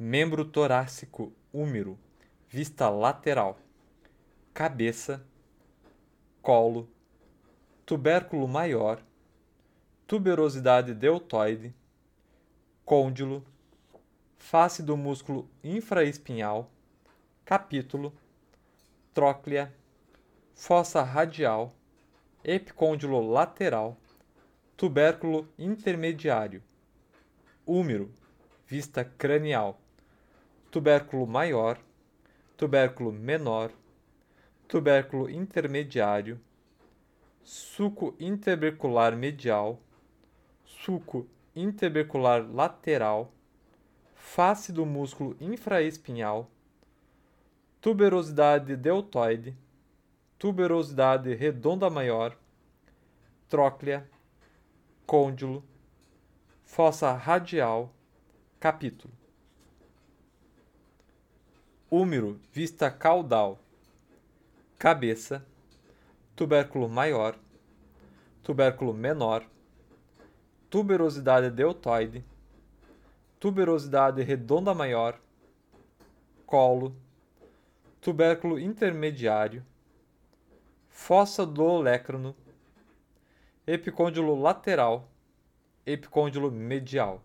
membro torácico úmero, vista lateral, cabeça, colo, tubérculo maior, tuberosidade deltoide, côndilo, face do músculo infraespinhal, capítulo, tróclea, fossa radial, epicôndilo lateral, tubérculo intermediário, úmero, vista cranial, tubérculo maior, tubérculo menor, tubérculo intermediário, suco interbercular medial, suco interbercular lateral, face do músculo infraespinhal, tuberosidade deltoide, tuberosidade redonda maior, tróclea, côndilo, fossa radial, capítulo. Úmero, vista caudal, cabeça, tubérculo maior, tubérculo menor, tuberosidade deltoide, tuberosidade redonda maior, colo, tubérculo intermediário, fossa do olecrano, epicôndilo lateral, epicôndilo medial.